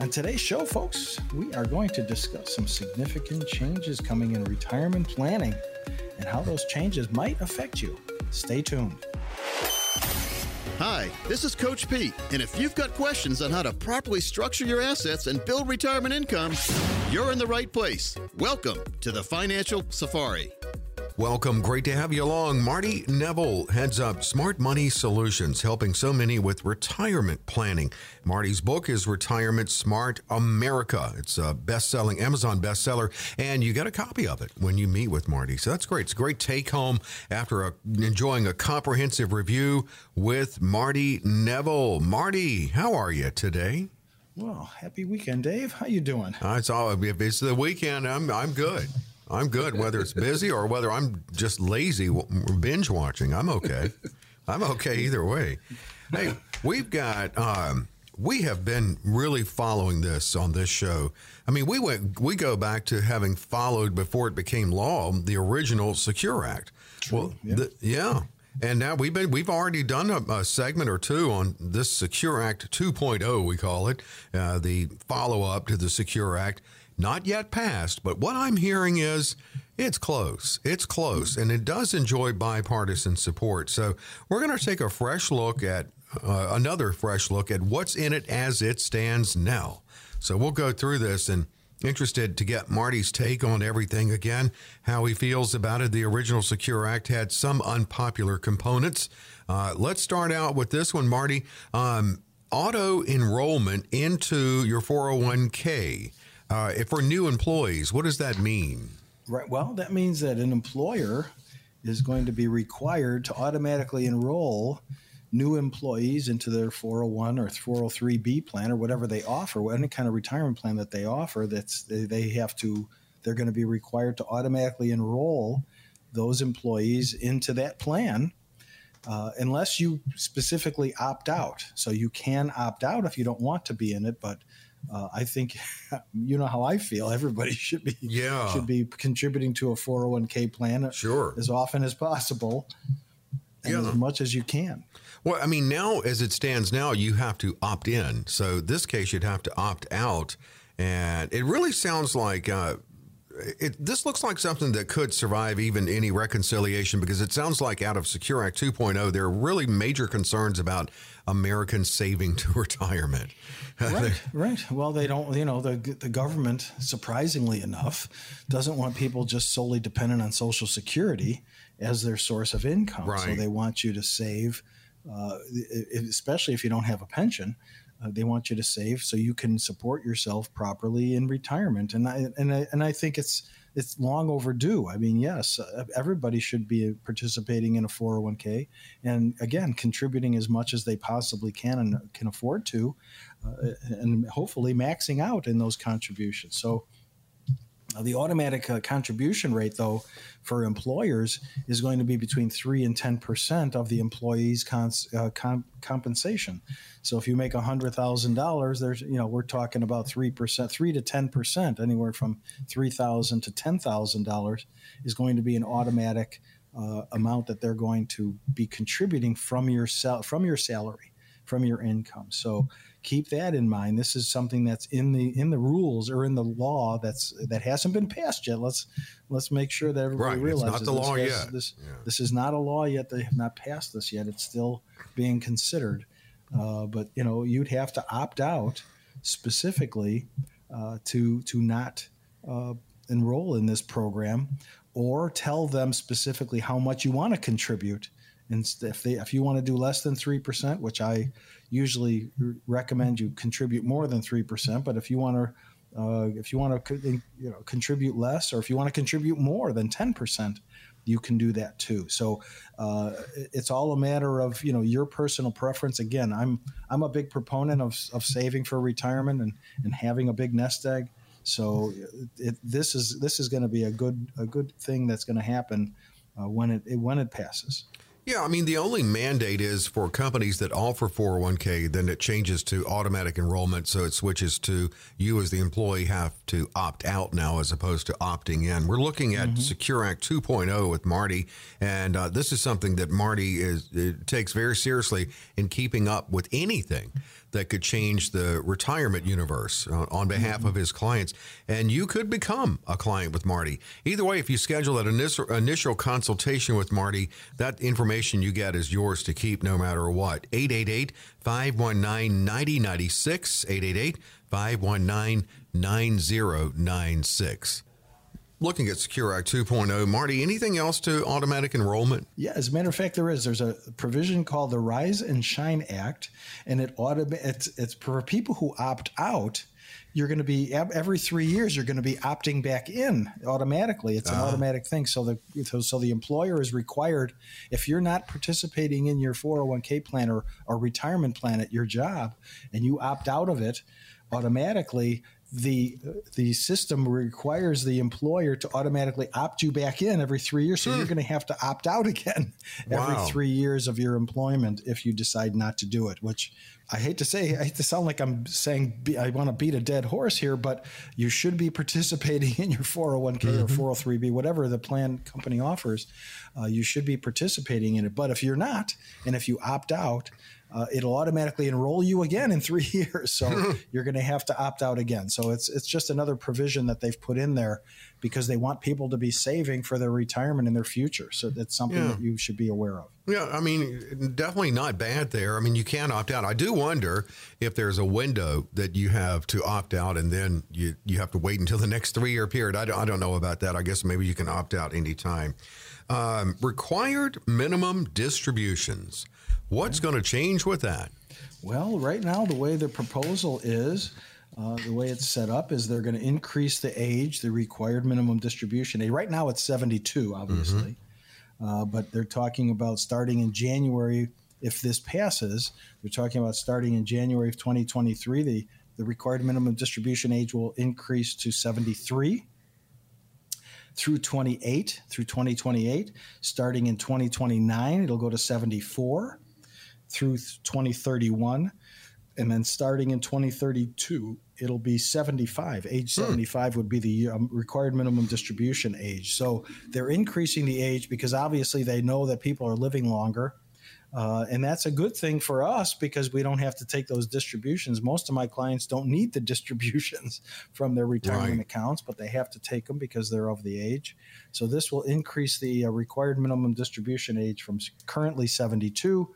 On today's show, folks, we are going to discuss some significant changes coming in retirement planning and how those changes might affect you. Stay tuned. Hi, this is Coach Pete, and if you've got questions on how to properly structure your assets and build retirement income, you're in the right place. Welcome to the Financial Safari. Welcome. Great to have you along. Marty Neville heads up Smart Money Solutions, helping so many with retirement planning. Marty's book is Retirement Smart America. It's a best selling Amazon bestseller, and you get a copy of it when you meet with Marty. So that's great. It's a great take home after a, enjoying a comprehensive review with Marty Neville. Marty, how are you today? Well, happy weekend, Dave. How you doing? Uh, it's all it's the weekend, I'm I'm good. I'm good, whether it's busy or whether I'm just lazy binge watching. I'm okay. I'm okay either way. Hey, we've got. Um, we have been really following this on this show. I mean, we went we go back to having followed before it became law the original Secure Act. True, well, yeah. The, yeah. And now we've been we've already done a, a, segment or two on this Secure Act 2.0 we call it, uh, the follow up to the Secure Act not yet passed, but what I'm hearing is it's close. It's close, and it does enjoy bipartisan support. So we're going to take a fresh look at uh, another fresh look at what's in it as it stands now. So we'll go through this and interested to get Marty's take on everything again, how he feels about it. The original Secure Act had some unpopular components. Uh, let's start out with this one, Marty. Um, auto enrollment into your 401k. Uh, if for new employees, what does that mean? Right. Well, that means that an employer is going to be required to automatically enroll new employees into their 401 or 403b plan or whatever they offer, any kind of retirement plan that they offer. That's they, have to. They're going to be required to automatically enroll those employees into that plan. Uh, unless you specifically opt out. So you can opt out if you don't want to be in it, but uh, I think you know how I feel. Everybody should be yeah. should be contributing to a 401k plan sure. as often as possible and yeah. as much as you can. Well, I mean, now as it stands now, you have to opt in. So this case, you'd have to opt out, and it really sounds like. Uh, it, this looks like something that could survive even any reconciliation because it sounds like out of Secure Act 2.0, there are really major concerns about Americans saving to retirement. right, right. Well, they don't, you know, the, the government, surprisingly enough, doesn't want people just solely dependent on Social Security as their source of income. Right. So they want you to save, uh, especially if you don't have a pension. Uh, they want you to save so you can support yourself properly in retirement, and I and I, and I think it's it's long overdue. I mean, yes, uh, everybody should be participating in a 401k, and again, contributing as much as they possibly can and can afford to, uh, and hopefully maxing out in those contributions. So. The automatic uh, contribution rate, though, for employers is going to be between three and ten percent of the employee's cons- uh, com- compensation. So if you make hundred thousand dollars, there's you know we're talking about three percent, three to ten percent, anywhere from three thousand to ten thousand dollars is going to be an automatic uh, amount that they're going to be contributing from your sal- from your salary, from your income. So keep that in mind. This is something that's in the in the rules or in the law that's that hasn't been passed yet. Let's let's make sure that everybody right. realizes it's not the law has, yet. This yeah. this is not a law yet. They have not passed this yet. It's still being considered. Uh, but you know, you'd have to opt out specifically uh, to to not uh, enroll in this program, or tell them specifically how much you want to contribute. And if they if you want to do less than three percent, which I usually recommend you contribute more than three percent, but if you want to uh, if you want to you know contribute less, or if you want to contribute more than ten percent, you can do that too. So uh, it's all a matter of you know your personal preference. Again, I'm I'm a big proponent of, of saving for retirement and, and having a big nest egg. So it, this is this is going to be a good a good thing that's going to happen uh, when it, it when it passes. Yeah, I mean, the only mandate is for companies that offer 401k, then it changes to automatic enrollment. So it switches to you as the employee have to opt out now as opposed to opting in. We're looking at mm-hmm. Secure Act 2.0 with Marty. And uh, this is something that Marty is takes very seriously in keeping up with anything that could change the retirement universe uh, on behalf mm-hmm. of his clients. And you could become a client with Marty. Either way, if you schedule that initial, initial consultation with Marty, that information you get is yours to keep no matter what. 888 519 9096. 888 519 9096 looking at Secure Act 2.0. Marty, anything else to automatic enrollment? Yeah, as a matter of fact, there is. There's a provision called the Rise and Shine Act, and it it's, it's for people who opt out. You're going to be every three years. You're going to be opting back in automatically. It's an uh-huh. automatic thing. So the so the employer is required if you're not participating in your 401k plan or, or retirement plan at your job, and you opt out of it, automatically the the system requires the employer to automatically opt you back in every three years. So you're hmm. going to have to opt out again every wow. three years of your employment if you decide not to do it. Which I hate to say, I hate to sound like I'm saying I want to beat a dead horse here, but you should be participating in your 401k mm-hmm. or 403b, whatever the plan company offers. Uh, you should be participating in it. But if you're not, and if you opt out, uh, it'll automatically enroll you again in three years. So you're going to have to opt out again. So it's it's just another provision that they've put in there because they want people to be saving for their retirement in their future. So that's something yeah. that you should be aware of. Yeah, I mean, definitely not bad there. I mean, you can opt out. I do wonder if there's a window that you have to opt out and then you, you have to wait until the next three year period. I don't, I don't know about that. I guess maybe you can opt out anytime. Um, required minimum distributions. What's going to change with that? Well, right now, the way the proposal is, uh, the way it's set up is they're going to increase the age, the required minimum distribution age. Right now, it's 72, obviously, mm-hmm. uh, but they're talking about starting in January. If this passes, they're talking about starting in January of 2023. The the required minimum distribution age will increase to 73 through 28 through 2028 starting in 2029 it'll go to 74 through 2031. And then starting in 2032, it'll be 75. Age hmm. 75 would be the um, required minimum distribution age. So they're increasing the age because obviously they know that people are living longer. Uh, and that's a good thing for us because we don't have to take those distributions. Most of my clients don't need the distributions from their retirement right. accounts, but they have to take them because they're of the age. So this will increase the uh, required minimum distribution age from currently 72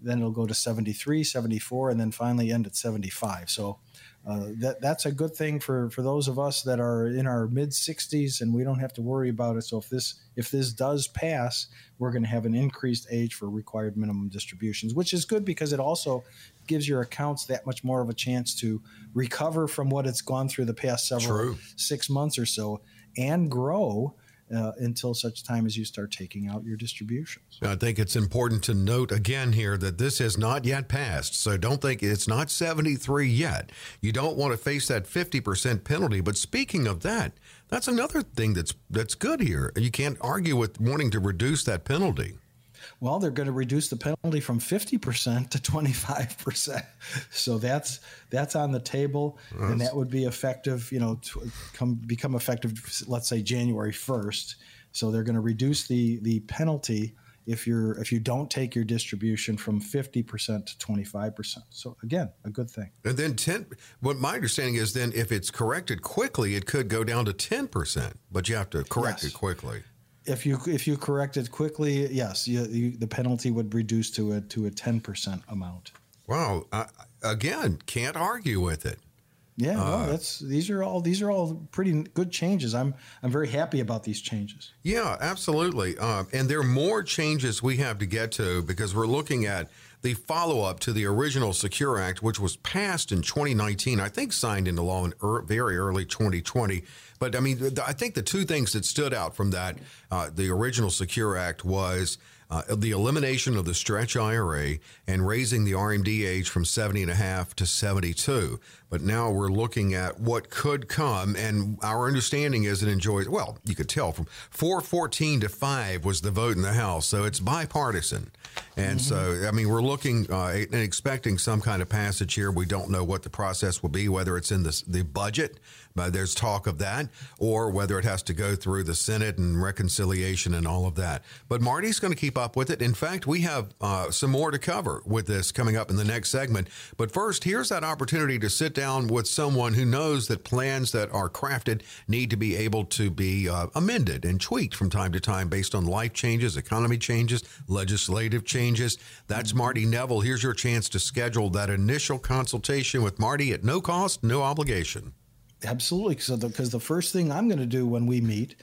then it'll go to 73, 74, and then finally end at 75. So uh, that that's a good thing for for those of us that are in our mid 60s, and we don't have to worry about it. So if this if this does pass, we're going to have an increased age for required minimum distributions, which is good because it also gives your accounts that much more of a chance to recover from what it's gone through the past several True. six months or so and grow uh, until such time as you start taking out your distributions. I think it's important to note again here that this has not yet passed. So don't think it's not 73 yet. You don't want to face that 50% penalty. But speaking of that, that's another thing that's that's good here. You can't argue with wanting to reduce that penalty. Well, they're going to reduce the penalty from 50% to 25%. So that's that's on the table and that would be effective, you know, come become effective let's say January 1st. So they're going to reduce the the penalty if you're if you don't take your distribution from 50% to 25%. So again, a good thing. And then 10 what my understanding is then if it's corrected quickly it could go down to 10%, but you have to correct yes. it quickly if you if you correct it quickly, yes, you, you, the penalty would reduce to a to a ten percent amount. Wow! Uh, again, can't argue with it. Yeah, uh, no, that's these are all these are all pretty good changes. I'm I'm very happy about these changes. Yeah, absolutely. Uh, and there are more changes we have to get to because we're looking at the follow up to the original Secure Act, which was passed in 2019. I think signed into law in er, very early 2020. But I mean, I think the two things that stood out from that, uh, the original Secure Act was uh, the elimination of the stretch IRA and raising the RMD age from 70 and a half to 72. But now we're looking at what could come, and our understanding is it enjoys, well, you could tell from 414 to 5 was the vote in the House, so it's bipartisan. And mm-hmm. so, I mean, we're looking uh, and expecting some kind of passage here. We don't know what the process will be, whether it's in the, the budget but there's talk of that, or whether it has to go through the Senate and reconciliation and all of that. But Marty's going to keep up with it. In fact, we have uh, some more to cover with this coming up in the next segment. But first, here's that opportunity to sit down with someone who knows that plans that are crafted need to be able to be uh, amended and tweaked from time to time based on life changes, economy changes, legislative changes. That's. Marty Neville. Here's your chance to schedule that initial consultation with Marty at no cost, no obligation. Absolutely, because the, the, first thing I'm going to do when we meet,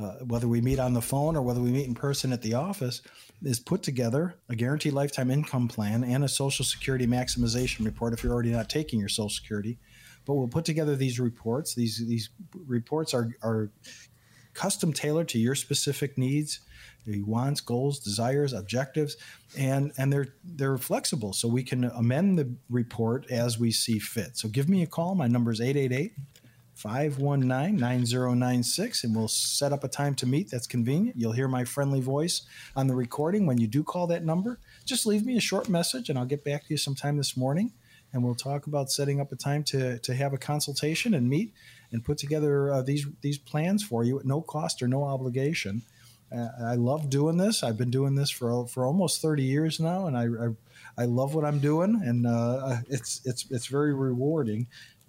uh, whether we meet on the phone or whether we meet in person at the office, is put together a guaranteed lifetime income plan and a Social Security maximization report if you're already not taking your Social Security. But we'll put together these reports. These these reports are are custom tailored to your specific needs, your wants, goals, desires, objectives, and and they're they're flexible, so we can amend the report as we see fit. So give me a call. My number is 888 519 9096, and we'll set up a time to meet that's convenient. You'll hear my friendly voice on the recording when you do call that number. Just leave me a short message, and I'll get back to you sometime this morning, and we'll talk about setting up a time to, to have a consultation and meet and put together uh, these, these plans for you at no cost or no obligation. Uh, I love doing this. I've been doing this for for almost 30 years now, and I, I, I love what I'm doing, and uh, it's it's it's very rewarding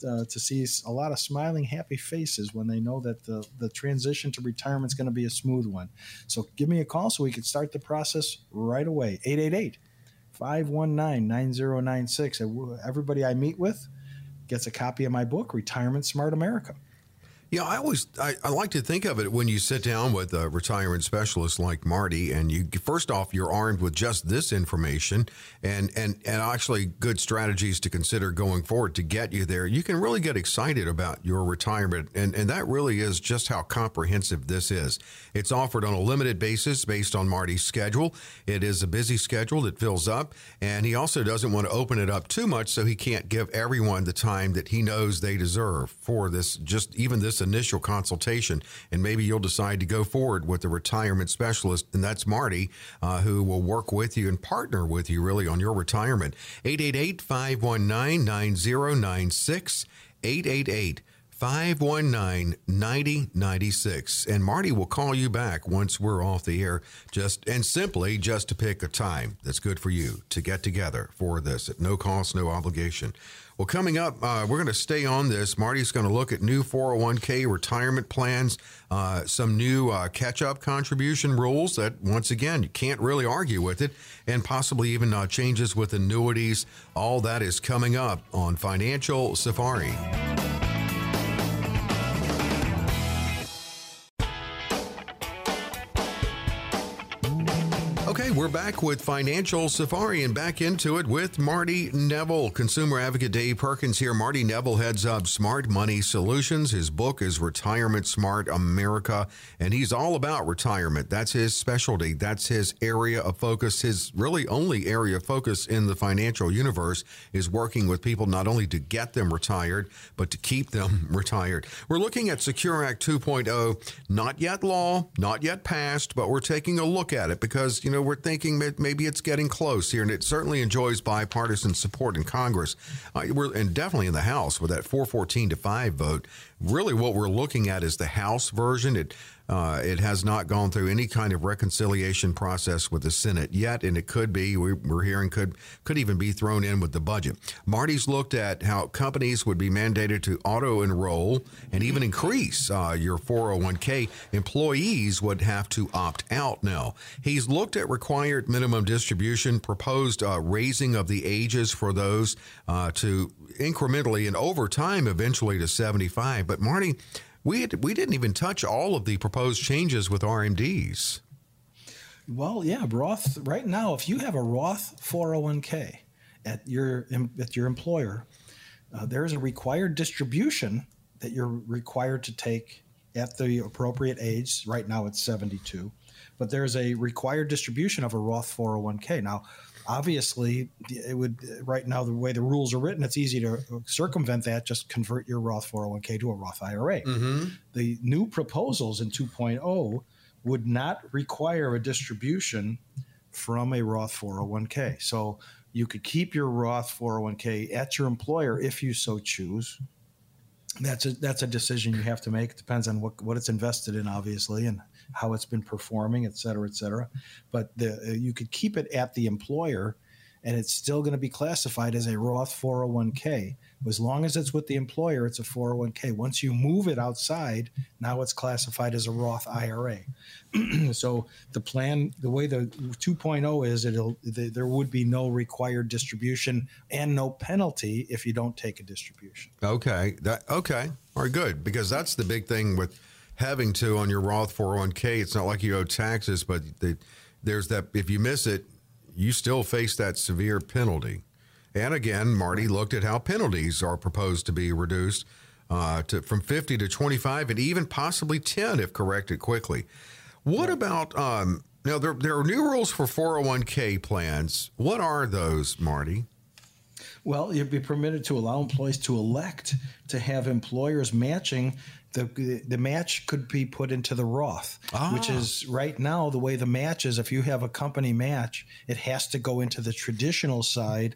uh, to see a lot of smiling, happy faces when they know that the, the transition to retirement is going to be a smooth one. So give me a call so we can start the process right away. 888 519 9096. Everybody I meet with gets a copy of my book, Retirement Smart America. Yeah, I always I, I, like to think of it when you sit down with a retirement specialist like Marty, and you first off you're armed with just this information, and and and actually good strategies to consider going forward to get you there. You can really get excited about your retirement, and and that really is just how comprehensive this is. It's offered on a limited basis based on Marty's schedule. It is a busy schedule that fills up, and he also doesn't want to open it up too much, so he can't give everyone the time that he knows they deserve for this. Just even this initial consultation, and maybe you'll decide to go forward with the retirement specialist, and that's Marty, uh, who will work with you and partner with you really on your retirement. 888 519 9096. 888 519 9096. And Marty will call you back once we're off the air, just and simply just to pick a time that's good for you to get together for this at no cost, no obligation. Well, coming up, uh, we're going to stay on this. Marty's going to look at new 401k retirement plans, uh, some new uh, catch up contribution rules that, once again, you can't really argue with it, and possibly even uh, changes with annuities. All that is coming up on Financial Safari. We're back with Financial Safari and back into it with Marty Neville. Consumer advocate Dave Perkins here. Marty Neville heads up Smart Money Solutions. His book is Retirement Smart America, and he's all about retirement. That's his specialty. That's his area of focus. His really only area of focus in the financial universe is working with people not only to get them retired, but to keep them retired. We're looking at Secure Act 2.0, not yet law, not yet passed, but we're taking a look at it because, you know, we're thinking that maybe it's getting close here, and it certainly enjoys bipartisan support in Congress. Uh, and definitely in the House with that 414 to 5 vote. Really, what we're looking at is the House version. It uh, it has not gone through any kind of reconciliation process with the Senate yet, and it could be. We're hearing could could even be thrown in with the budget. Marty's looked at how companies would be mandated to auto enroll and even increase uh, your 401k. Employees would have to opt out now. He's looked at required minimum distribution, proposed uh, raising of the ages for those uh, to incrementally and over time, eventually to 75. But Marty we had, we didn't even touch all of the proposed changes with RMDs. Well, yeah, Roth. Right now, if you have a Roth 401k at your at your employer, uh, there is a required distribution that you're required to take at the appropriate age. Right now, it's 72, but there's a required distribution of a Roth 401k. Now, obviously it would right now the way the rules are written it's easy to circumvent that just convert your roth 401k to a roth ira mm-hmm. the new proposals in 2.0 would not require a distribution from a roth 401k so you could keep your roth 401k at your employer if you so choose that's a that's a decision you have to make. It depends on what what it's invested in, obviously, and how it's been performing, et cetera, et cetera. But the, uh, you could keep it at the employer and it's still going to be classified as a Roth 401k. As long as it's with the employer, it's a 401k. Once you move it outside, now it's classified as a Roth IRA. so the plan, the way the 2.0 is, it'll there would be no required distribution and no penalty if you don't take a distribution. Okay, that okay, all right, good because that's the big thing with having to on your Roth 401k. It's not like you owe taxes, but the, there's that if you miss it you still face that severe penalty. And again, Marty looked at how penalties are proposed to be reduced uh, to, from 50 to 25 and even possibly 10 if corrected quickly. What about um, now? There, there are new rules for 401k plans. What are those, Marty? Well, you'd be permitted to allow employees to elect to have employers matching the the match could be put into the Roth, ah. which is right now the way the match is. If you have a company match, it has to go into the traditional side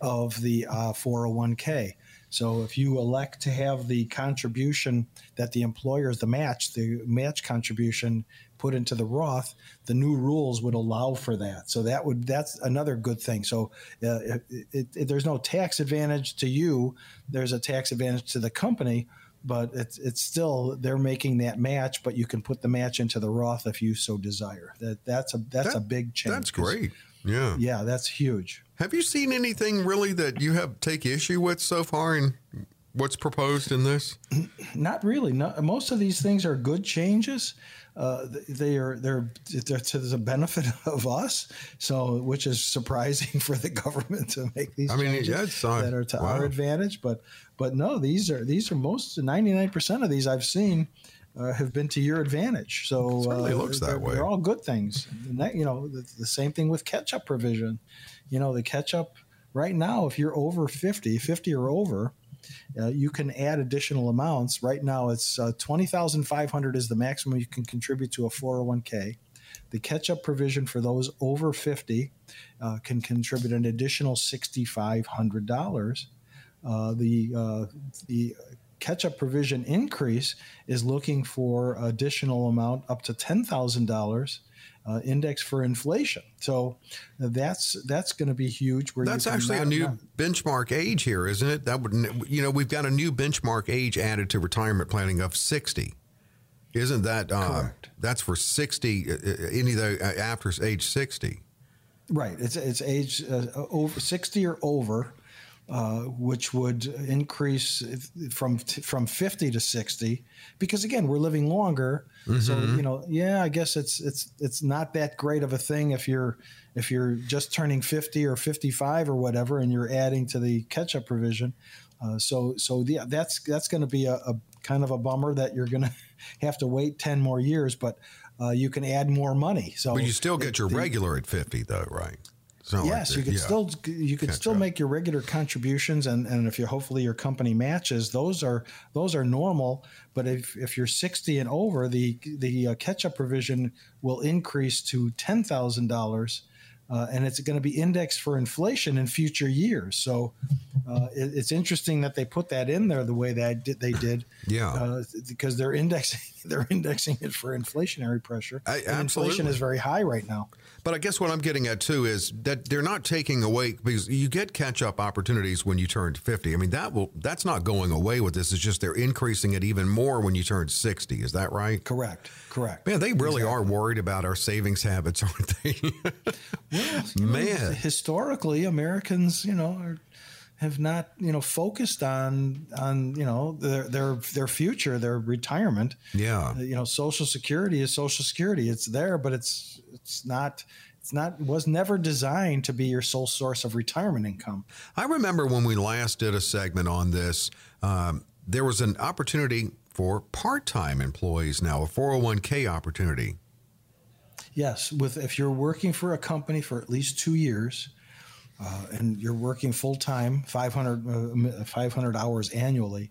of the uh, 401k. So if you elect to have the contribution that the employer is the match, the match contribution put into the Roth, the new rules would allow for that. So that would that's another good thing. So uh, it, it, it, there's no tax advantage to you. There's a tax advantage to the company but it's it's still they're making that match, but you can put the match into the Roth if you so desire. That that's a that's that, a big change. That's great. Yeah. Yeah, that's huge. Have you seen anything really that you have take issue with so far in what's proposed in this? Not really. No, most of these things are good changes uh, they are they're, they're to the benefit of us. So, which is surprising for the government to make these. I mean, changes uh, that are to wow. our advantage, but but no, these are these are most ninety nine percent of these I've seen. Uh, have been to your advantage, so uh, looks that they're, way. They're all good things. And that, you know, the, the same thing with catch up provision. You know, the catch up right now, if you're over 50, 50 or over, uh, you can add additional amounts. Right now, it's uh, 20500 is the maximum you can contribute to a 401k. The catch up provision for those over 50 uh, can contribute an additional $6,500. Uh, the, uh, the catch up provision increase is looking for additional amount up to $10,000 uh, index for inflation. So that's that's going to be huge. Where that's actually a new benchmark age here, isn't it? That would you know we've got a new benchmark age added to retirement planning of sixty. Isn't that uh, that's for sixty? Uh, uh any the uh, after age sixty. Right. It's it's age uh, over sixty or over. Uh, which would increase from from 50 to 60 because again we're living longer. Mm-hmm. so you know yeah i guess it's it's it's not that great of a thing if you're if you're just turning 50 or 55 or whatever and you're adding to the catch up provision. Uh, so so yeah that's that's going to be a, a, kind of a bummer that you're going to have to wait 10 more years but uh, you can add more money. So but you still get your the, regular at 50 though right yes, like you could yeah. still you could Catch still up. make your regular contributions, and, and if you hopefully your company matches, those are those are normal. But if, if you're 60 and over, the the uh, catch up provision will increase to ten thousand uh, dollars, and it's going to be indexed for inflation in future years. So uh, it, it's interesting that they put that in there the way that they did. Yeah, uh, because they're indexing they're indexing it for inflationary pressure. I, inflation is very high right now. But I guess what I'm getting at too is that they're not taking away because you get catch up opportunities when you turn 50. I mean that will that's not going away with this. It's just they're increasing it even more when you turn 60. Is that right? Correct. Correct. Man, they really exactly. are worried about our savings habits, aren't they? well, Man, know, historically Americans, you know, are have not you know focused on on you know their their their future their retirement yeah you know social security is social security it's there but it's it's not it's not was never designed to be your sole source of retirement income i remember when we last did a segment on this um, there was an opportunity for part-time employees now a 401k opportunity yes with if you're working for a company for at least two years uh, and you're working full time, 500, uh, 500 hours annually,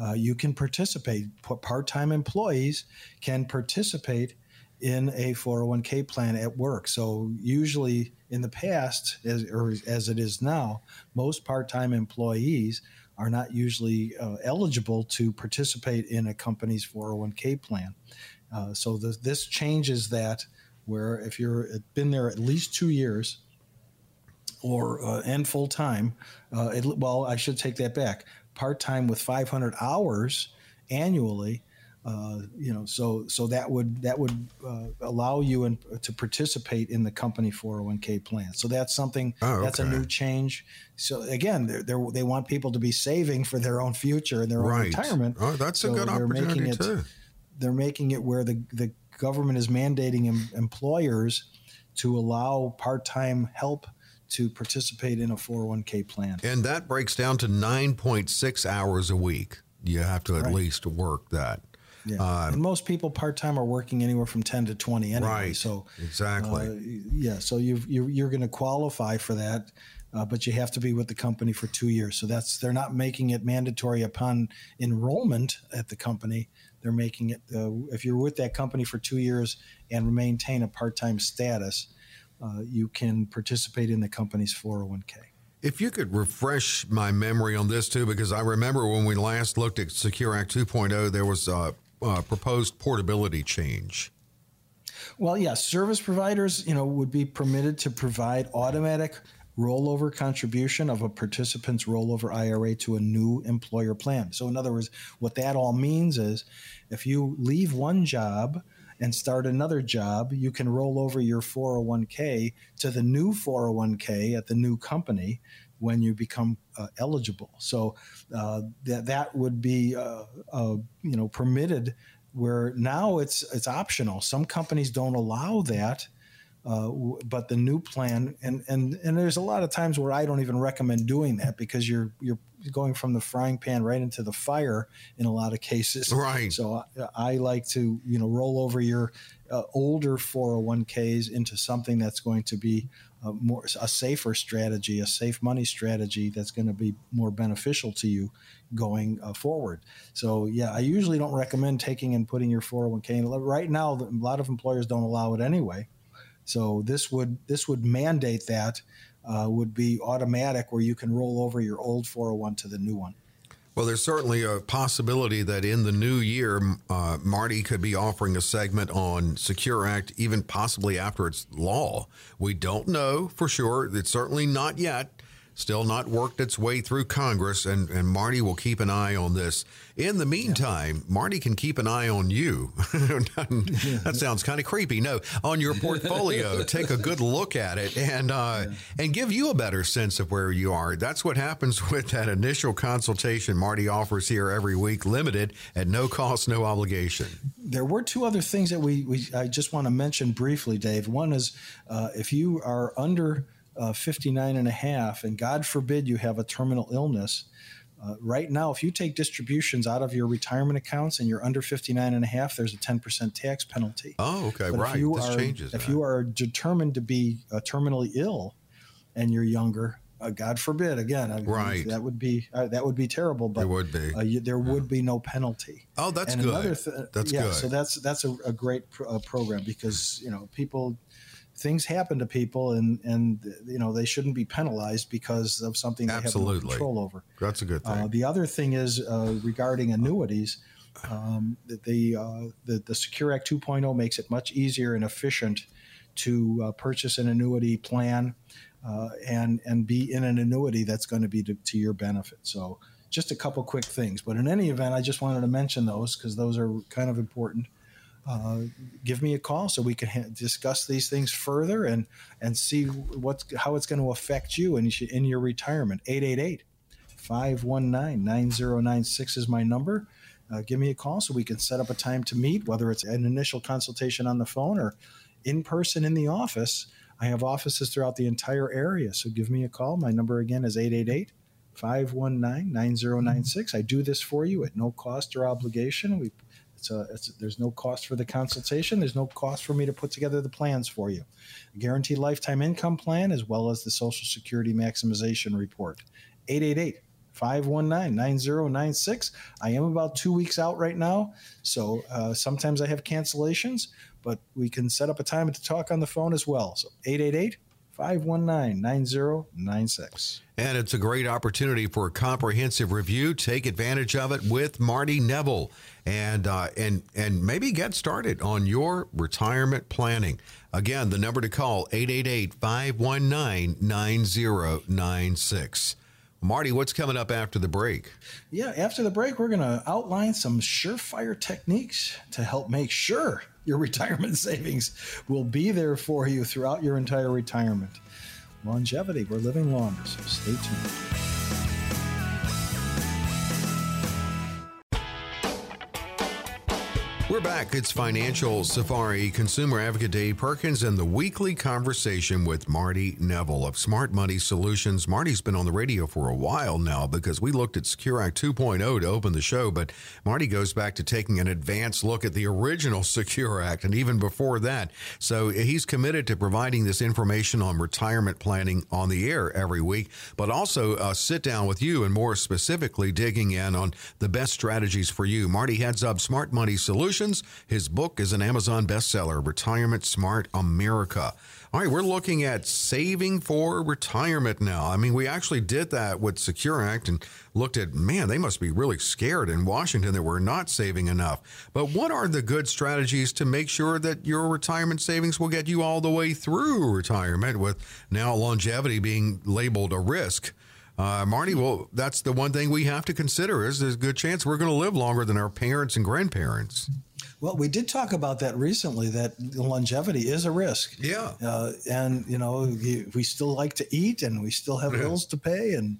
uh, you can participate. Part time employees can participate in a 401k plan at work. So, usually in the past, as, or as it is now, most part time employees are not usually uh, eligible to participate in a company's 401k plan. Uh, so the, this changes that, where if you're been there at least two years or uh, and full time, uh, well, I should take that back. Part time with 500 hours annually uh, you know, so so that would that would uh, allow you in, to participate in the company 401k plan. So that's something oh, okay. that's a new change. So again, they're, they're, they want people to be saving for their own future and their right. own retirement. Oh, that's so a good opportunity it, too. They're making it where the the government is mandating em- employers to allow part time help to participate in a 401k plan. And that breaks down to 9.6 hours a week. You have to at right. least work that. Yeah. Um, and most people part time are working anywhere from ten to twenty anyway. Right. So exactly. Uh, yeah. So you you're, you're going to qualify for that, uh, but you have to be with the company for two years. So that's they're not making it mandatory upon enrollment at the company. They're making it uh, if you're with that company for two years and maintain a part time status, uh, you can participate in the company's 401k. If you could refresh my memory on this too, because I remember when we last looked at Secure Act 2.0, there was uh, proposed portability change? Well, yes, service providers, you know, would be permitted to provide automatic rollover contribution of a participant's rollover IRA to a new employer plan. So, in other words, what that all means is if you leave one job and start another job, you can roll over your 401k to the new 401k at the new company when you become uh, eligible. So uh, that that would be uh, uh, you know permitted. Where now it's it's optional. Some companies don't allow that. Uh, but the new plan and and and there's a lot of times where I don't even recommend doing that because you're you're going from the frying pan right into the fire in a lot of cases. Right. So I, I like to you know roll over your uh, older 401ks into something that's going to be a more a safer strategy, a safe money strategy that's going to be more beneficial to you going uh, forward. So yeah, I usually don't recommend taking and putting your 401k. In. Right now, a lot of employers don't allow it anyway. So this would this would mandate that uh, would be automatic, where you can roll over your old 401 to the new one. Well, there's certainly a possibility that in the new year, uh, Marty could be offering a segment on Secure Act, even possibly after it's law. We don't know for sure. It's certainly not yet still not worked its way through Congress, and, and Marty will keep an eye on this. In the meantime, yeah. Marty can keep an eye on you. that sounds kind of creepy. No, on your portfolio, take a good look at it and uh, yeah. and give you a better sense of where you are. That's what happens with that initial consultation Marty offers here every week, limited at no cost, no obligation. There were two other things that we, we I just want to mention briefly, Dave. One is uh, if you are under uh, 59 and a half, and God forbid you have a terminal illness, uh, right now, if you take distributions out of your retirement accounts and you're under 59 and a half, there's a 10% tax penalty. Oh, okay, but right. If you this are, changes. If that. you are determined to be uh, terminally ill and you're younger, uh, God forbid, again, I right. that would be uh, that would be terrible. But it would be. Uh, you, there yeah. would be no penalty. Oh, that's and good. Th- that's yeah, good. So that's that's a, a great pr- uh, program because you know people things happen to people and and you know they shouldn't be penalized because of something they Absolutely. have no control over. That's a good thing. uh, the other thing is uh, regarding annuities um, the uh, the the secure act 2.0 makes it much easier and efficient to uh, purchase an annuity plan uh, and and be in an annuity that's going to be to, to your benefit. So just a couple quick things but in any event i just wanted to mention those because those are kind of important uh, give me a call so we can ha- discuss these things further and and see what's how it's going to affect you in, in your retirement. 888 519 9096 is my number. Uh, give me a call so we can set up a time to meet whether it's an initial consultation on the phone or in person in the office. I have offices throughout the entire area so give me a call. My number again is 888 519 9096 i do this for you at no cost or obligation. We it's a, it's, there's no cost for the consultation. There's no cost for me to put together the plans for you. A guaranteed lifetime income plan, as well as the Social Security maximization report. 888 519 9096. I am about two weeks out right now, so uh, sometimes I have cancellations, but we can set up a time to talk on the phone as well. So 888 519 9096. And it's a great opportunity for a comprehensive review. Take advantage of it with Marty Neville and uh, and and maybe get started on your retirement planning. Again, the number to call 888-519-9096. Marty, what's coming up after the break? Yeah, after the break, we're going to outline some surefire techniques to help make sure your retirement savings will be there for you throughout your entire retirement longevity. We're living longer, so stay tuned. We're back. It's Financial Safari Consumer Advocate Dave Perkins and the weekly conversation with Marty Neville of Smart Money Solutions. Marty's been on the radio for a while now because we looked at Secure Act 2.0 to open the show, but Marty goes back to taking an advanced look at the original Secure Act and even before that. So he's committed to providing this information on retirement planning on the air every week, but also uh, sit down with you and more specifically digging in on the best strategies for you. Marty heads up Smart Money Solutions Solutions. His book is an Amazon bestseller, Retirement Smart America. All right, we're looking at saving for retirement now. I mean, we actually did that with Secure Act and looked at, man, they must be really scared in Washington that we're not saving enough. But what are the good strategies to make sure that your retirement savings will get you all the way through retirement with now longevity being labeled a risk? Uh, Marty, well, that's the one thing we have to consider is there's a good chance we're going to live longer than our parents and grandparents. Well, we did talk about that recently. That longevity is a risk. Yeah, uh, and you know we still like to eat, and we still have bills to pay, and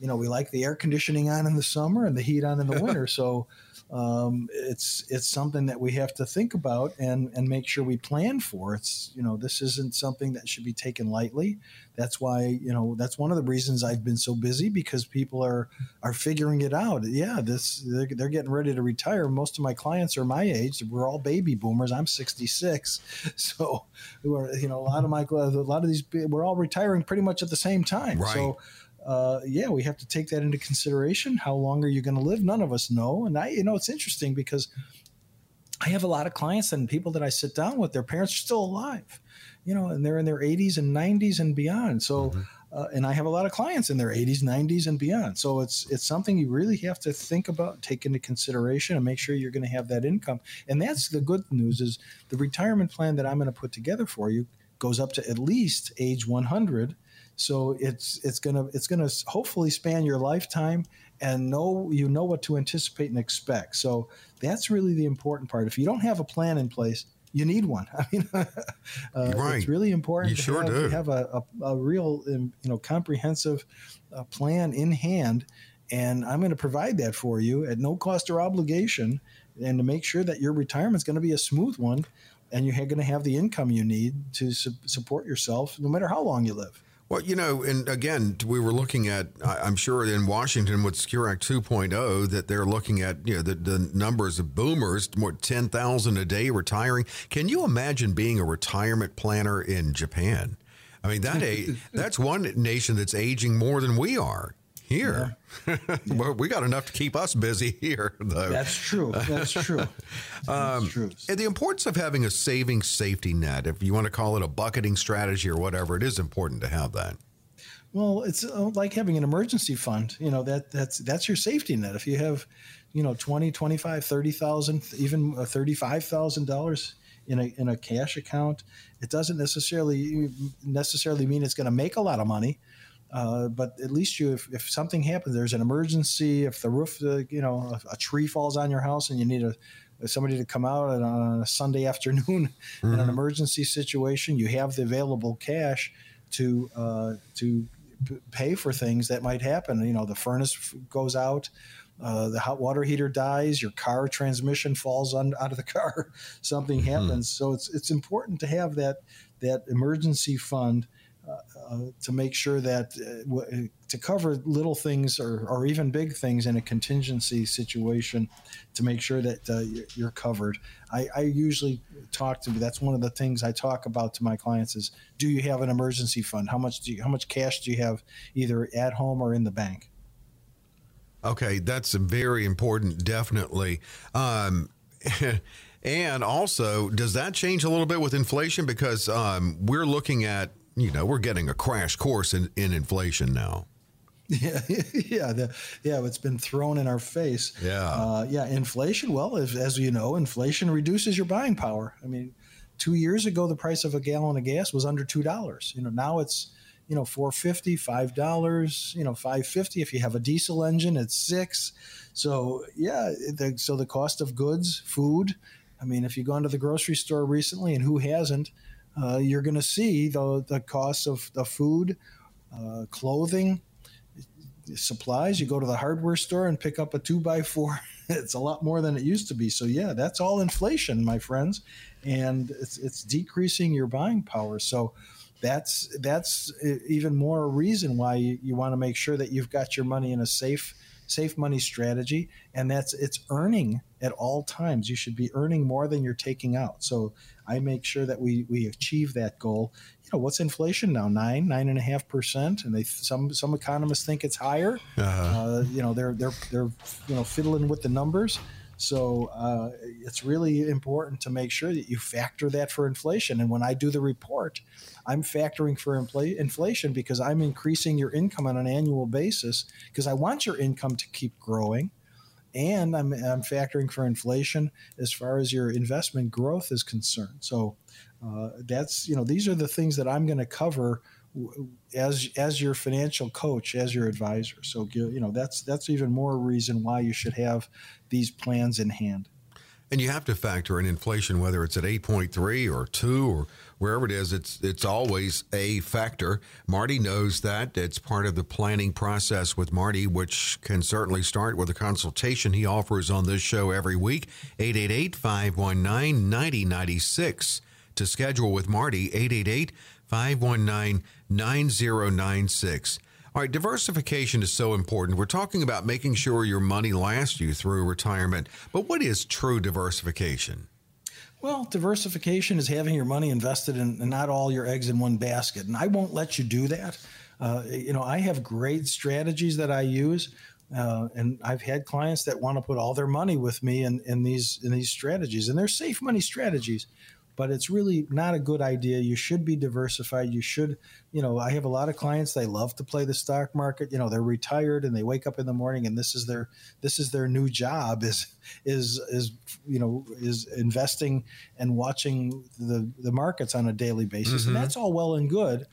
you know we like the air conditioning on in the summer and the heat on in the winter. so um, it's it's something that we have to think about and and make sure we plan for. It's you know this isn't something that should be taken lightly. That's why you know that's one of the reasons I've been so busy because people are are figuring it out. Yeah, this they're, they're getting ready to retire. Most of my clients are my age. We're all baby boomers. I'm 66, so we are, you know a lot of my a lot of these we're all retiring pretty much at the same time. Right. So uh, yeah, we have to take that into consideration. How long are you going to live? None of us know. And I, you know, it's interesting because I have a lot of clients and people that I sit down with, their parents are still alive, you know, and they're in their 80s and 90s and beyond. So, mm-hmm. uh, and I have a lot of clients in their 80s, 90s, and beyond. So it's it's something you really have to think about, take into consideration, and make sure you're going to have that income. And that's the good news is the retirement plan that I'm going to put together for you goes up to at least age 100 so it's it's gonna it's gonna hopefully span your lifetime and know you know what to anticipate and expect. So that's really the important part. If you don't have a plan in place, you need one. I mean, uh, right. it's really important you to sure have, do. have a, a, a, real um, you know comprehensive uh, plan in hand. And I'm going to provide that for you at no cost or obligation, and to make sure that your retirement is going to be a smooth one, and you're going to have the income you need to su- support yourself, no matter how long you live. Well, you know, and again, we were looking at, I'm sure in Washington with Secure Act 2.0, that they're looking at, you know, the, the numbers of boomers, more 10,000 a day retiring. Can you imagine being a retirement planner in Japan? I mean, that a, that's one nation that's aging more than we are here. Yeah. well, we got enough to keep us busy here, though. That's true. That's true. That's um, true. And the importance of having a saving safety net, if you want to call it a bucketing strategy or whatever, it is important to have that. Well, it's uh, like having an emergency fund. You know, that that's that's your safety net. If you have, you know, 20, 25, 30,000, even uh, $35,000 in a in a cash account, it doesn't necessarily necessarily mean it's going to make a lot of money uh, but at least you, if, if something happens, there's an emergency. If the roof, uh, you know, a, a, tree falls on your house and you need a somebody to come out on a Sunday afternoon mm-hmm. in an mm-hmm. emergency situation, you have the available cash to uh, to p- pay for things that might happen. You know, the furnace goes out. Uh, the hot water heater dies, your car transmission falls on, out of the car, something mm-hmm. happens. So it's it's important to have that that emergency fund uh, to make sure that uh, to cover little things or, or even big things in a contingency situation to make sure that uh, you're covered. I, I, usually talk to that's one of the things I talk about to my clients is do you have an emergency fund? How much do you, how much cash do you have either at home or in the bank? Okay, that's very important, definitely. Um, and also, does that change a little bit with inflation? Because um, we're looking at you know, we're getting a crash course in, in inflation now. Yeah, yeah, the, yeah. It's been thrown in our face. Yeah, uh, yeah. Inflation. Well, as, as you know, inflation reduces your buying power. I mean, two years ago, the price of a gallon of gas was under two dollars. You know, now it's you know four fifty, five dollars. You know, five fifty. If you have a diesel engine, it's six. So yeah, the, so the cost of goods, food. I mean, if you've gone to the grocery store recently, and who hasn't, uh, you're going to see the the cost of the food, uh, clothing supplies. You go to the hardware store and pick up a two by four. it's a lot more than it used to be. So yeah, that's all inflation, my friends, and it's it's decreasing your buying power. So that's that's even more a reason why you, you want to make sure that you've got your money in a safe safe money strategy and that's it's earning at all times. You should be earning more than you're taking out. So i make sure that we we achieve that goal. You know what's inflation now? Nine nine and a half percent and they some some economists think it's higher. Uh-huh. uh, you know they're they're they're you know fiddling with the numbers so uh, it's really important to make sure that you factor that for inflation and when i do the report i'm factoring for infl- inflation because i'm increasing your income on an annual basis because i want your income to keep growing and I'm, I'm factoring for inflation as far as your investment growth is concerned. So uh, that's you know these are the things that I'm going to cover as as your financial coach, as your advisor. So you know that's that's even more reason why you should have these plans in hand. And you have to factor in inflation, whether it's at 8.3 or 2 or wherever it is, it's it's always a factor. Marty knows that. It's part of the planning process with Marty, which can certainly start with a consultation he offers on this show every week. 888 519 9096 to schedule with Marty, 888 519 9096. All right, diversification is so important. We're talking about making sure your money lasts you through retirement. But what is true diversification? Well, diversification is having your money invested in not all your eggs in one basket. And I won't let you do that. Uh, you know, I have great strategies that I use. Uh, and I've had clients that want to put all their money with me in, in these in these strategies, and they're safe money strategies but it's really not a good idea. You should be diversified. You should, you know, I have a lot of clients they love to play the stock market. You know, they're retired and they wake up in the morning and this is their this is their new job is is is you know is investing and watching the the markets on a daily basis. Mm-hmm. And that's all well and good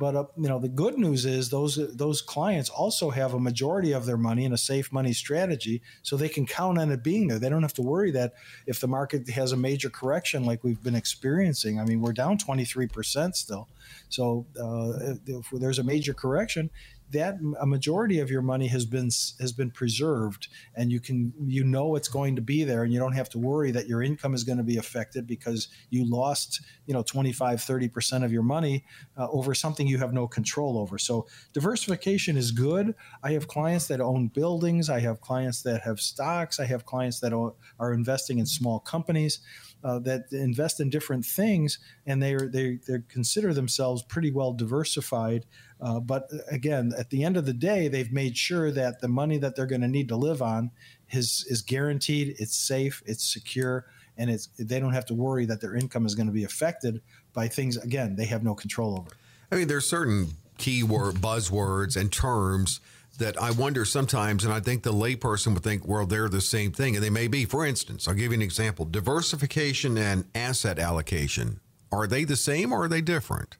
but uh, you know, the good news is those those clients also have a majority of their money in a safe money strategy, so they can count on it being there. They don't have to worry that if the market has a major correction like we've been experiencing. I mean, we're down twenty three percent still. So uh, if there's a major correction, that a majority of your money has been has been preserved and you can you know it's going to be there and you don't have to worry that your income is going to be affected because you lost you know 25 30% of your money uh, over something you have no control over. So diversification is good. I have clients that own buildings i have clients that have stocks i have clients that are investing in small companies uh, that invest in different things and they are they they consider themselves pretty well diversified uh, but uh, again, at the end of the day, they've made sure that the money that they're going to need to live on is is guaranteed, it's safe, it's secure, and it's they don't have to worry that their income is going to be affected by things again they have no control over. I mean, there's certain keyword buzzwords and terms that I wonder sometimes, and I think the layperson would think, well, they're the same thing, and they may be. For instance, I'll give you an example: diversification and asset allocation. Are they the same or are they different?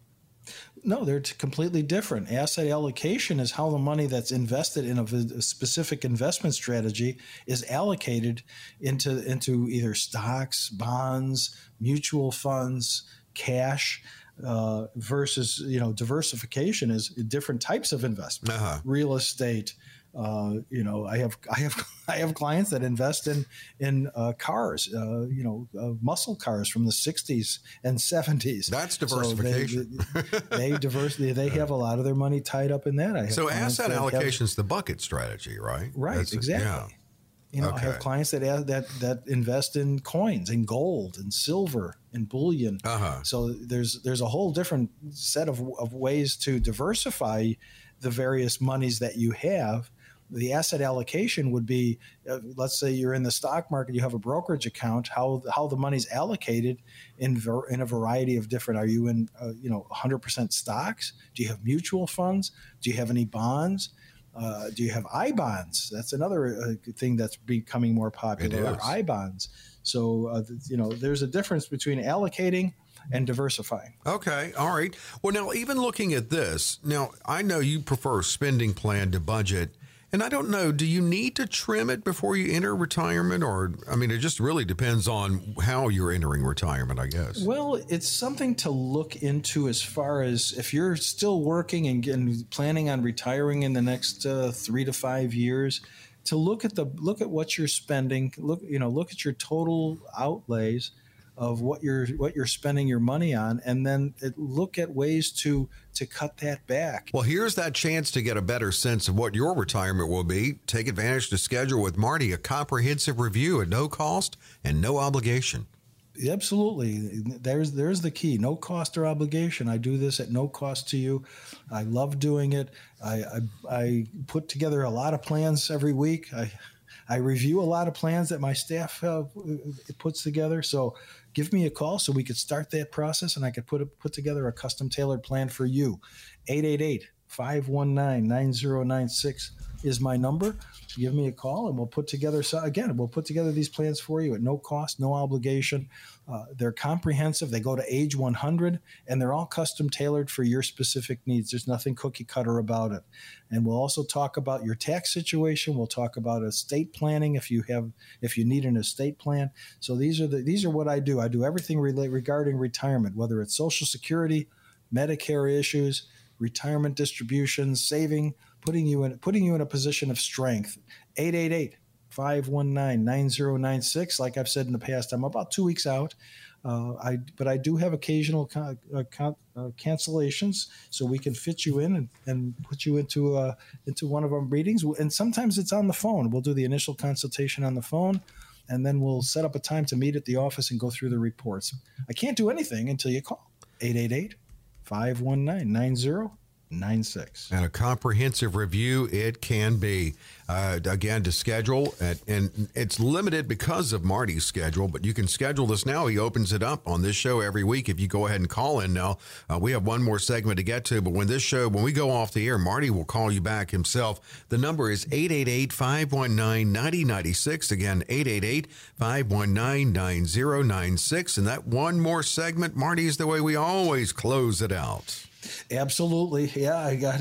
No, they're completely different. Asset allocation is how the money that's invested in a, specific investment strategy is allocated into into either stocks, bonds, mutual funds, cash. Uh, versus you know diversification is different types of investment, uh-huh. real estate, uh, you know, I have I have I have clients that invest in in uh, cars, uh, you know, uh, muscle cars from the '60s and '70s. That's diversification. So they, they diverse. They have a lot of their money tied up in that. so asset allocation is the bucket strategy, right? Right. That's exactly. yeah. You know, okay. I have clients that that that invest in coins, in gold, and silver, and bullion. Uh-huh. So there's there's a whole different set of, of ways to diversify the various monies that you have the asset allocation would be uh, let's say you're in the stock market you have a brokerage account how how the money's allocated in ver- in a variety of different are you in uh, you know 100% stocks do you have mutual funds do you have any bonds uh, do you have I bonds? That's another uh, thing that's becoming more popular. I bonds. So uh, you know, there's a difference between allocating and diversifying. Okay, all right. Well, now even looking at this, now I know you prefer spending plan to budget. And I don't know, do you need to trim it before you enter retirement? Or, I mean, it just really depends on how you're entering retirement, I guess. Well, it's something to look into as far as if you're still working and, and planning on retiring in the next uh, three to five years, to look at the look at what you're spending look you know look at your total outlays of what you're what you're spending your money on and then look at ways to to cut that back. Well, here's that chance to get a better sense of what your retirement will be. Take advantage to schedule with Marty a comprehensive review at no cost and no obligation. Absolutely. There's there's the key. No cost or obligation. I do this at no cost to you. I love doing it. I I, I put together a lot of plans every week. I I review a lot of plans that my staff uh, puts together. So give me a call so we could start that process and I could put a, put together a custom tailored plan for you. 888 519 9096 is my number. Give me a call and we'll put together, so again, we'll put together these plans for you at no cost, no obligation. Uh, they're comprehensive. They go to age 100 and they're all custom tailored for your specific needs. There's nothing cookie cutter about it. And we'll also talk about your tax situation. We'll talk about estate planning if you have, if you need an estate plan. So these are the, these are what I do. I do everything regarding retirement, whether it's social security, Medicare issues, retirement distributions, saving, putting you in putting you in a position of strength. 888 519 9096. Like I've said in the past, I'm about two weeks out. Uh, I but I do have occasional con- uh, con- uh, cancellations, so we can fit you in and, and put you into uh, into one of our readings. And sometimes it's on the phone. We'll do the initial consultation on the phone, and then we'll set up a time to meet at the office and go through the reports. I can't do anything until you call 888 519 9096. And a comprehensive review it can be. Uh, again, to schedule, at, and it's limited because of Marty's schedule, but you can schedule this now. He opens it up on this show every week. If you go ahead and call in now, uh, we have one more segment to get to, but when this show, when we go off the air, Marty will call you back himself. The number is 888 519 9096. Again, 888 519 9096. And that one more segment, Marty, is the way we always close it out. Absolutely. Yeah, I got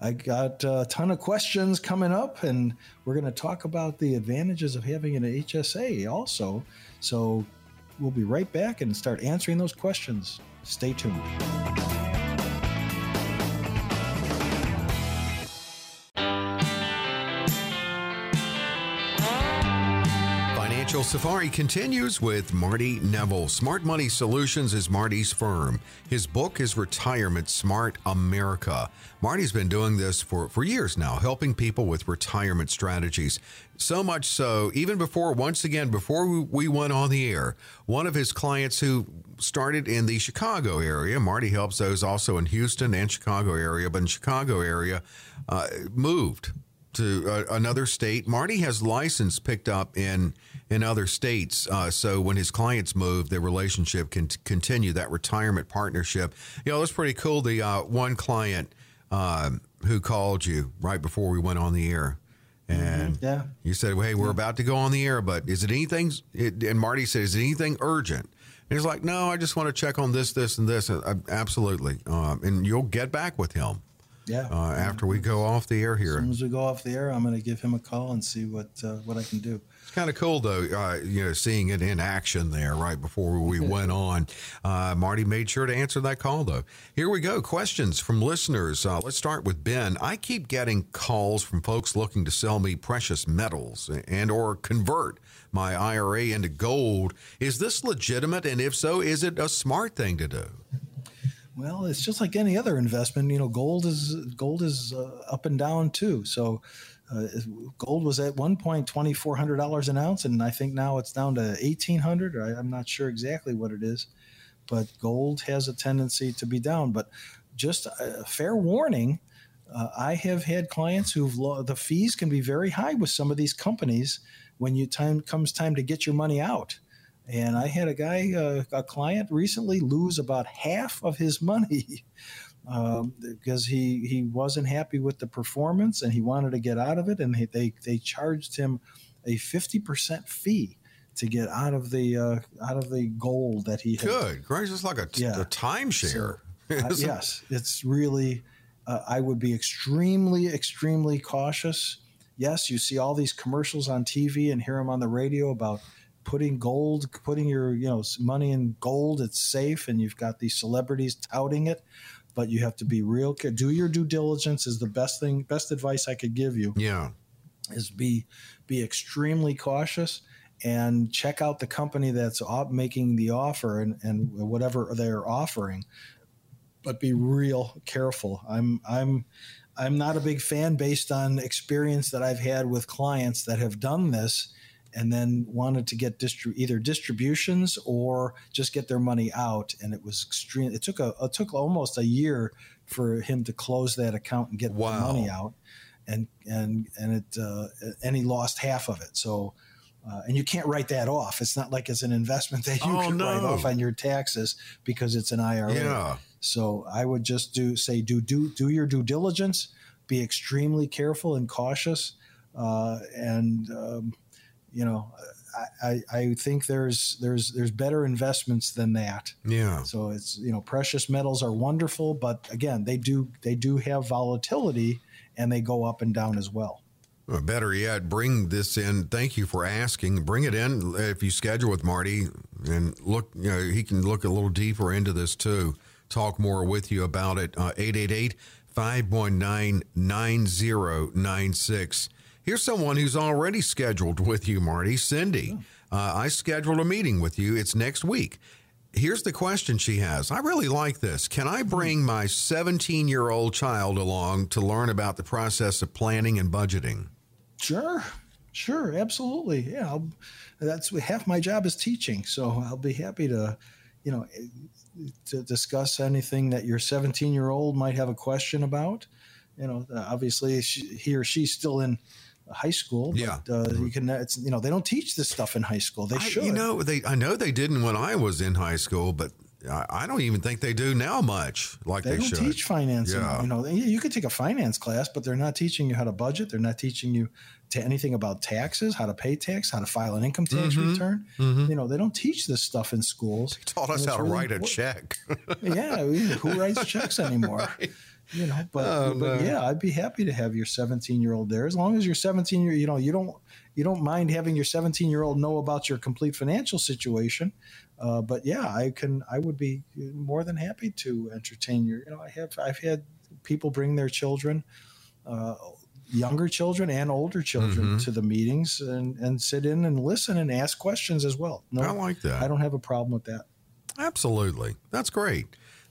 I got a ton of questions coming up and we're going to talk about the advantages of having an HSA also. So we'll be right back and start answering those questions. Stay tuned. Financial Safari continues with Marty Neville. Smart Money Solutions is Marty's firm. His book is Retirement Smart America. Marty's been doing this for, for years now, helping people with retirement strategies. So much so, even before, once again, before we went on the air, one of his clients who started in the Chicago area, Marty helps those also in Houston and Chicago area, but in Chicago area, uh, moved to uh, another state. Marty has license picked up in in other states. Uh, so when his clients move, their relationship can t- continue that retirement partnership. You know, it's pretty cool. The uh, one client um, who called you right before we went on the air. And mm-hmm. yeah. you said, well, "Hey, we're about to go on the air, but is it anything?" It, and Marty said, "Is it anything urgent?" And he's like, "No, I just want to check on this, this, and this." Uh, absolutely, um, and you'll get back with him. Yeah. Uh, after we go off the air here. As soon as we go off the air, I'm going to give him a call and see what uh, what I can do It's kind of cool though, uh, you know, seeing it in action there right before we went on. Uh, Marty made sure to answer that call though. Here we go. Questions from listeners. Uh, let's start with Ben. I keep getting calls from folks looking to sell me precious metals and or convert my IRA into gold. Is this legitimate? And if so, is it a smart thing to do? Well, it's just like any other investment. You know, gold is gold is uh, up and down too. So uh, gold was at one point twenty four hundred dollars an ounce, and I think now it's down to eighteen hundred. I'm not sure exactly what it is, but gold has a tendency to be down. But just a fair warning: uh, I have had clients who've lo- the fees can be very high with some of these companies when you time comes time to get your money out. And I had a guy, uh, a client recently lose about half of his money um, because he, he wasn't happy with the performance and he wanted to get out of it. And they, they, they charged him a 50% fee to get out of the uh, out of the gold that he had. Good, great. It's like a, Yeah. a timeshare. So, uh, yes, it's really. Uh, I would be extremely, extremely cautious. Yes, you see all these commercials on TV and hear them on the radio about putting gold, putting your you know money in gold. It's safe, and you've got these celebrities touting it. But you have to be real. Do your due diligence is the best thing, best advice I could give you Yeah. is be be extremely cautious and check out the company that's op- making the offer and, and whatever they're offering but be real careful i'm i'm i'm not a big fan based on experience that i've had with clients that have done this and then wanted to get distri- either distributions or just get their money out and it was extreme it took a it took almost a year for him to close that account and get Wow. the money out and and and it uh, and he lost half of it so uh, and you can't write that off. It's not like it's an investment that you Oh, can write off on your taxes because it's an IRA. Yeah. So I would just do say do do do your due diligence, be extremely careful and cautious, uh, and um, you know I, I, think there's there's there's better investments than that. Yeah. So it's you know precious metals are wonderful, but again they do they do have volatility and they go up and down as well. Or better yet, bring this in. Thank you for asking. Bring it in if you schedule with Marty and look, you know, he can look a little deeper into this too. Talk more with you about it. Uh, 888 519 9096. Here's someone who's already scheduled with you, Marty. Cindy. Uh, I scheduled a meeting with you. It's next week. Here's the question she has. I really like this. Can I bring my 17 year old child along to learn about the process of planning and budgeting? Sure, sure, absolutely. Yeah, I'll, that's half my job is teaching, so I'll be happy to, you know, to discuss anything that your 17 year old might have a question about. You know, obviously she, he or she's still in high school. But, Yeah. uh, you can. It's you know they don't teach this stuff in high school. They I- should. you know, they I know they didn't when I was in high school, but I, I don't even think they do now much like they they, don't should. teach finance. Yeah. You know, you could take a finance class, but they're not teaching you how to budget. They're not teaching you to anything about taxes, how to pay tax, how to file an income tax Mm-hmm. return. You know, they don't teach this stuff in schools. Taught us how to really write a check. yeah, who writes checks anymore? You know, but, Oh, but no. yeah, I'd be happy to have your 17 year old there as long as your 17 year, you know, you don't you don't mind having your 17 year old know about your complete financial situation. Uh, but yeah, I can I would be more than happy to entertain your. You know, I have I've had people bring their children. Uh, younger children and older children Mm-hmm. to the meetings and, and sit in and listen and ask questions as well. No, I like that. I don't have a problem with that. Absolutely. That's great.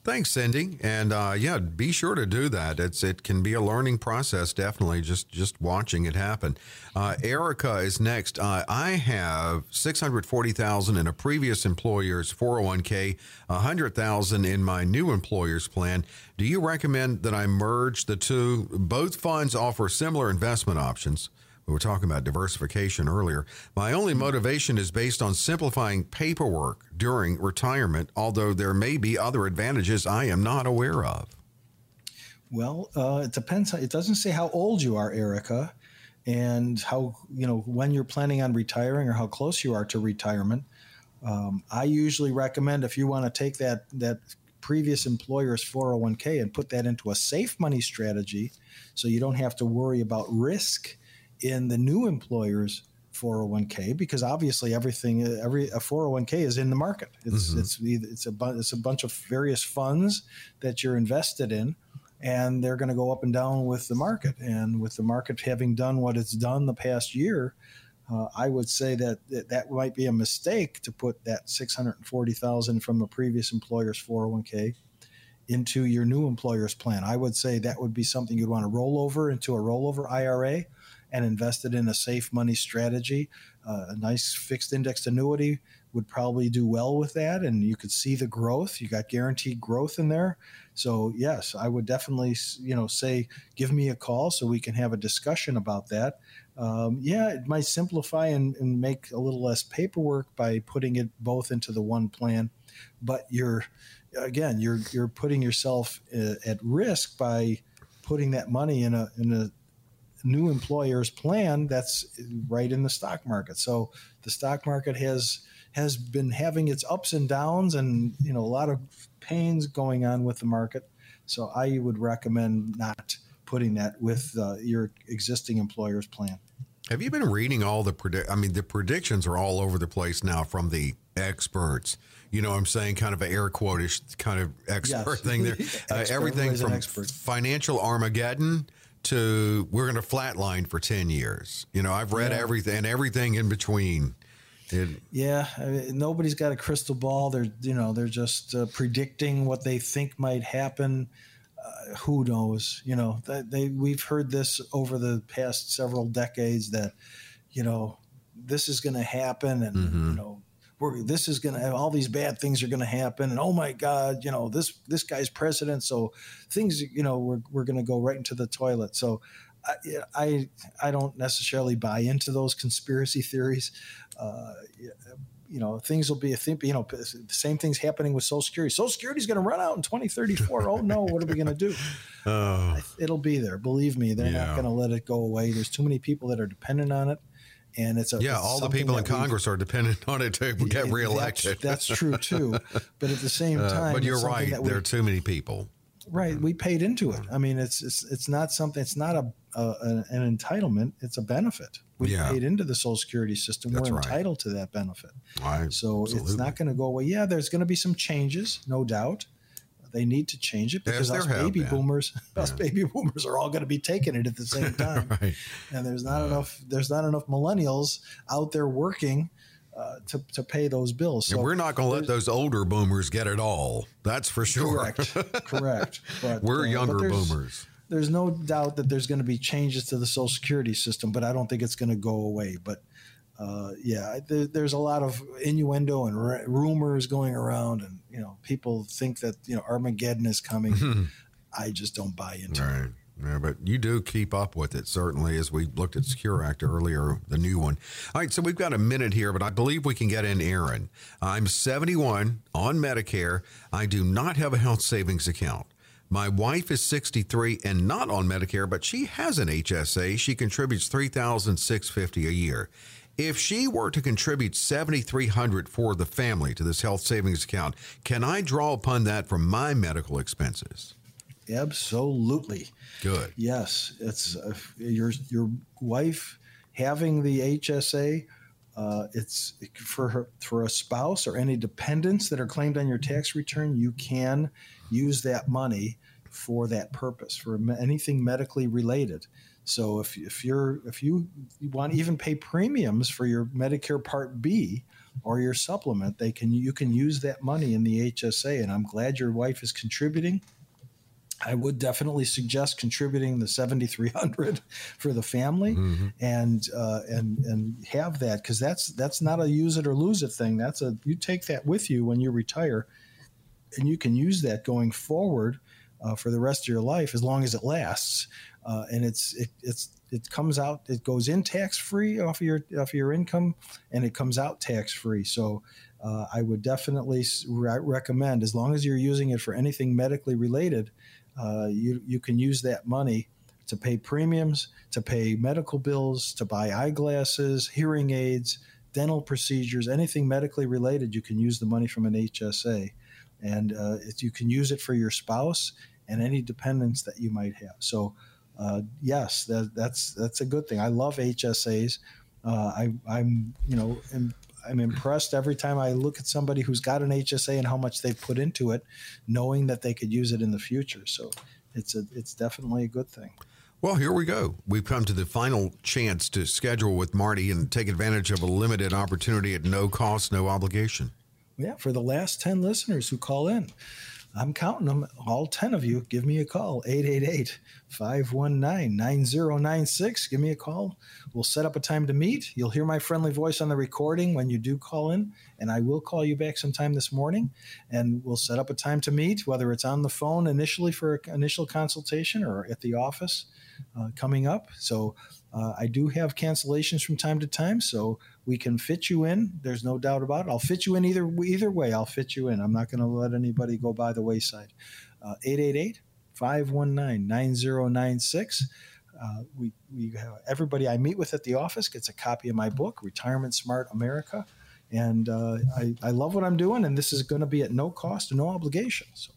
Thanks, Cindy. And uh, yeah, be sure to do that. It's it can be a learning process, definitely. Just just watching it happen. Uh, Erica is next. Uh, I have six hundred forty thousand in a previous employer's four hundred one k, hundred thousand in my new employer's plan. Do you recommend that I merge the two? Both funds offer similar investment options. We were talking about diversification earlier. My only motivation is based on simplifying paperwork during retirement, although there may be other advantages I am not aware of. Well, uh, it depends. It doesn't say how old you are, Erica, and how you know when you're planning on retiring or how close you are to retirement. Um, I usually recommend if you want to take that that previous employer's 401k and put that into a safe money strategy, so you don't have to worry about risk in the new employer's 401k because obviously everything every a 401k is in the market. It's it's either, it's a bu- it's a bunch of various funds that you're invested in and they're going to go up and down with the market. And with the market having done what it's done the past year, uh, I would say that, that that might be a mistake to put that six hundred and forty thousand from a previous employer's four hundred one k into your new employer's plan. I would say that would be something you'd want to roll over into a rollover IRA and invested in a safe money strategy, uh, a nice fixed indexed annuity would probably do well with that. And you could see the growth. You got guaranteed growth in there. So yes, I would definitely, you know, say, give me a call so we can have a discussion about that. Um, yeah, it might simplify and, and, make a little less paperwork by putting it both into the one plan, but you're again you're you're putting yourself uh, at risk by putting that money in a in a new employer's plan that's right in the stock market. So the stock market has has been having its ups and downs and you know a lot of pains going on with the market. So I would recommend not putting that with uh, your existing employer's plan. Have you been reading all the predict? I mean, the predictions are all over the place now from the experts. You know, what I'm saying kind of an air quotish kind of expert yes. thing there. uh, everything from financial Armageddon to we're going to flatline for 10 years. You know, I've read yeah. everything and everything in between. It, yeah, I mean, nobody's got a crystal ball. They're you know they're just uh, predicting what they think might happen. Uh, who knows? You know, they, they we've heard this over the past several decades that you know this is going to happen, and mm-hmm. you know we're, this is going to all these bad things are going to happen and oh my god you know this this guy's president so things you know we're, we're going to go right into the toilet. So I, I, I don't necessarily buy into those conspiracy theories. Uh, you know things will be a thing you know the same things happening with social security. Social security is going to run out in 2034 oh no what are we going to do? Oh. it'll be there. Believe me they're yeah. not going to let it go away. There's too many people that are dependent on it and it's a yeah. It's all the people in Congress are dependent on it to get reelected. That's, that's true too, but at the same uh, time, uh, but you're right. There are too many people. Right, we paid into it. I mean, it's it's it's not something. It's not a, a an entitlement. It's a benefit. We yeah. paid into the Social Security system. That's We're entitled right. to that benefit. Right. So Absolutely. it's not going to go away. Yeah, there's going to be some changes, no doubt. They need to change it because us baby been. boomers, yeah. us baby boomers are all going to be taking it at the same time. right. And there's not uh, enough. There's not enough millennials out there working. Uh, to, to pay those bills. So we're not going to let those older boomers get it all. That's for sure. Correct. correct. But, we're uh, younger there's, boomers. There's no doubt that there's going to be changes to the Social Security system, but I don't think it's going to go away. But uh, yeah, there, there's a lot of innuendo and r- rumors going around, and you know, people think that you know Armageddon is coming. I just don't buy into right. it. Yeah, but you do keep up with it, certainly, as we looked at Secure Act earlier, the new one. All right, so we've got a minute here, but I believe we can get in Aaron. I'm 71 on Medicare. I do not have a health savings account. My wife is 63 and not on Medicare, but she has an HSA. She contributes 3650 a year. If she were to contribute 7300 for the family to this health savings account, can I draw upon that for my medical expenses? Absolutely. Good. Yes, it's uh, your your wife having the HSA. Uh, it's for her, for a spouse or any dependents that are claimed on your tax return. You can use that money for that purpose for anything medically related. So if, if you're if you want to even pay premiums for your Medicare Part B or your supplement, they can you can use that money in the HSA. And I'm glad your wife is contributing. I would definitely suggest contributing the 7,300 for the family mm-hmm. and, uh, and, and have that. Cause that's, that's not a use it or lose it thing. That's a, you take that with you when you retire and you can use that going forward uh, for the rest of your life as long as it lasts. Uh, and it's it, it's it comes out it goes in tax free off of your off of your income and it comes out tax free so uh, I would definitely re- recommend as long as you're using it for anything medically related uh, you you can use that money to pay premiums to pay medical bills to buy eyeglasses hearing aids dental procedures anything medically related you can use the money from an HSA and uh, you can use it for your spouse and any dependents that you might have so uh, yes, that, that's that's a good thing. I love HSAs. Uh, I, I'm you know I'm, I'm impressed every time I look at somebody who's got an HSA and how much they've put into it, knowing that they could use it in the future. So it's a it's definitely a good thing. Well, here we go. We've come to the final chance to schedule with Marty and take advantage of a limited opportunity at no cost, no obligation. Yeah, for the last 10 listeners who call in. I'm counting them, all 10 of you. Give me a call, 888 519 9096. Give me a call. We'll set up a time to meet. You'll hear my friendly voice on the recording when you do call in, and I will call you back sometime this morning and we'll set up a time to meet, whether it's on the phone initially for initial consultation or at the office uh, coming up. So uh, I do have cancellations from time to time, so we can fit you in. There's no doubt about it. I'll fit you in either either way. I'll fit you in. I'm not going to let anybody go by the wayside. Uh, 888 519 9096. Uh, we, we have everybody I meet with at the office gets a copy of my book, Retirement Smart America. And uh, I, I love what I'm doing, and this is going to be at no cost and no obligation. So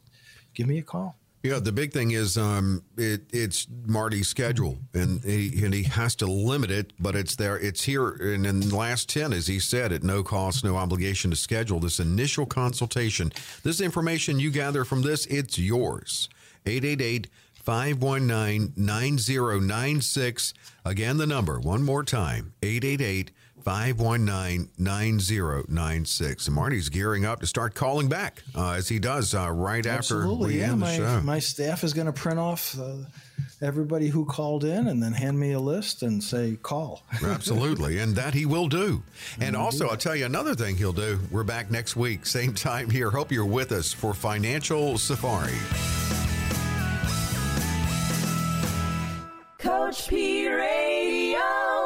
give me a call. Yeah, the big thing is um, it, it's Marty's schedule, and he, and he has to limit it, but it's there. It's here, and in the last ten, as he said, at no cost, no obligation to schedule this initial consultation. This information you gather from this, it's yours. 888 519 9096. Again, the number, one more time 888 519 9096. And Marty's gearing up to start calling back uh, as he does uh, right Absolutely, after we yeah, end the my, show. My staff is going to print off uh, everybody who called in and then hand me a list and say, call. Absolutely. And that he will do. And also, I'll tell you another thing he'll do. We're back next week, same time here. Hope you're with us for Financial Safari. Coach P Radio.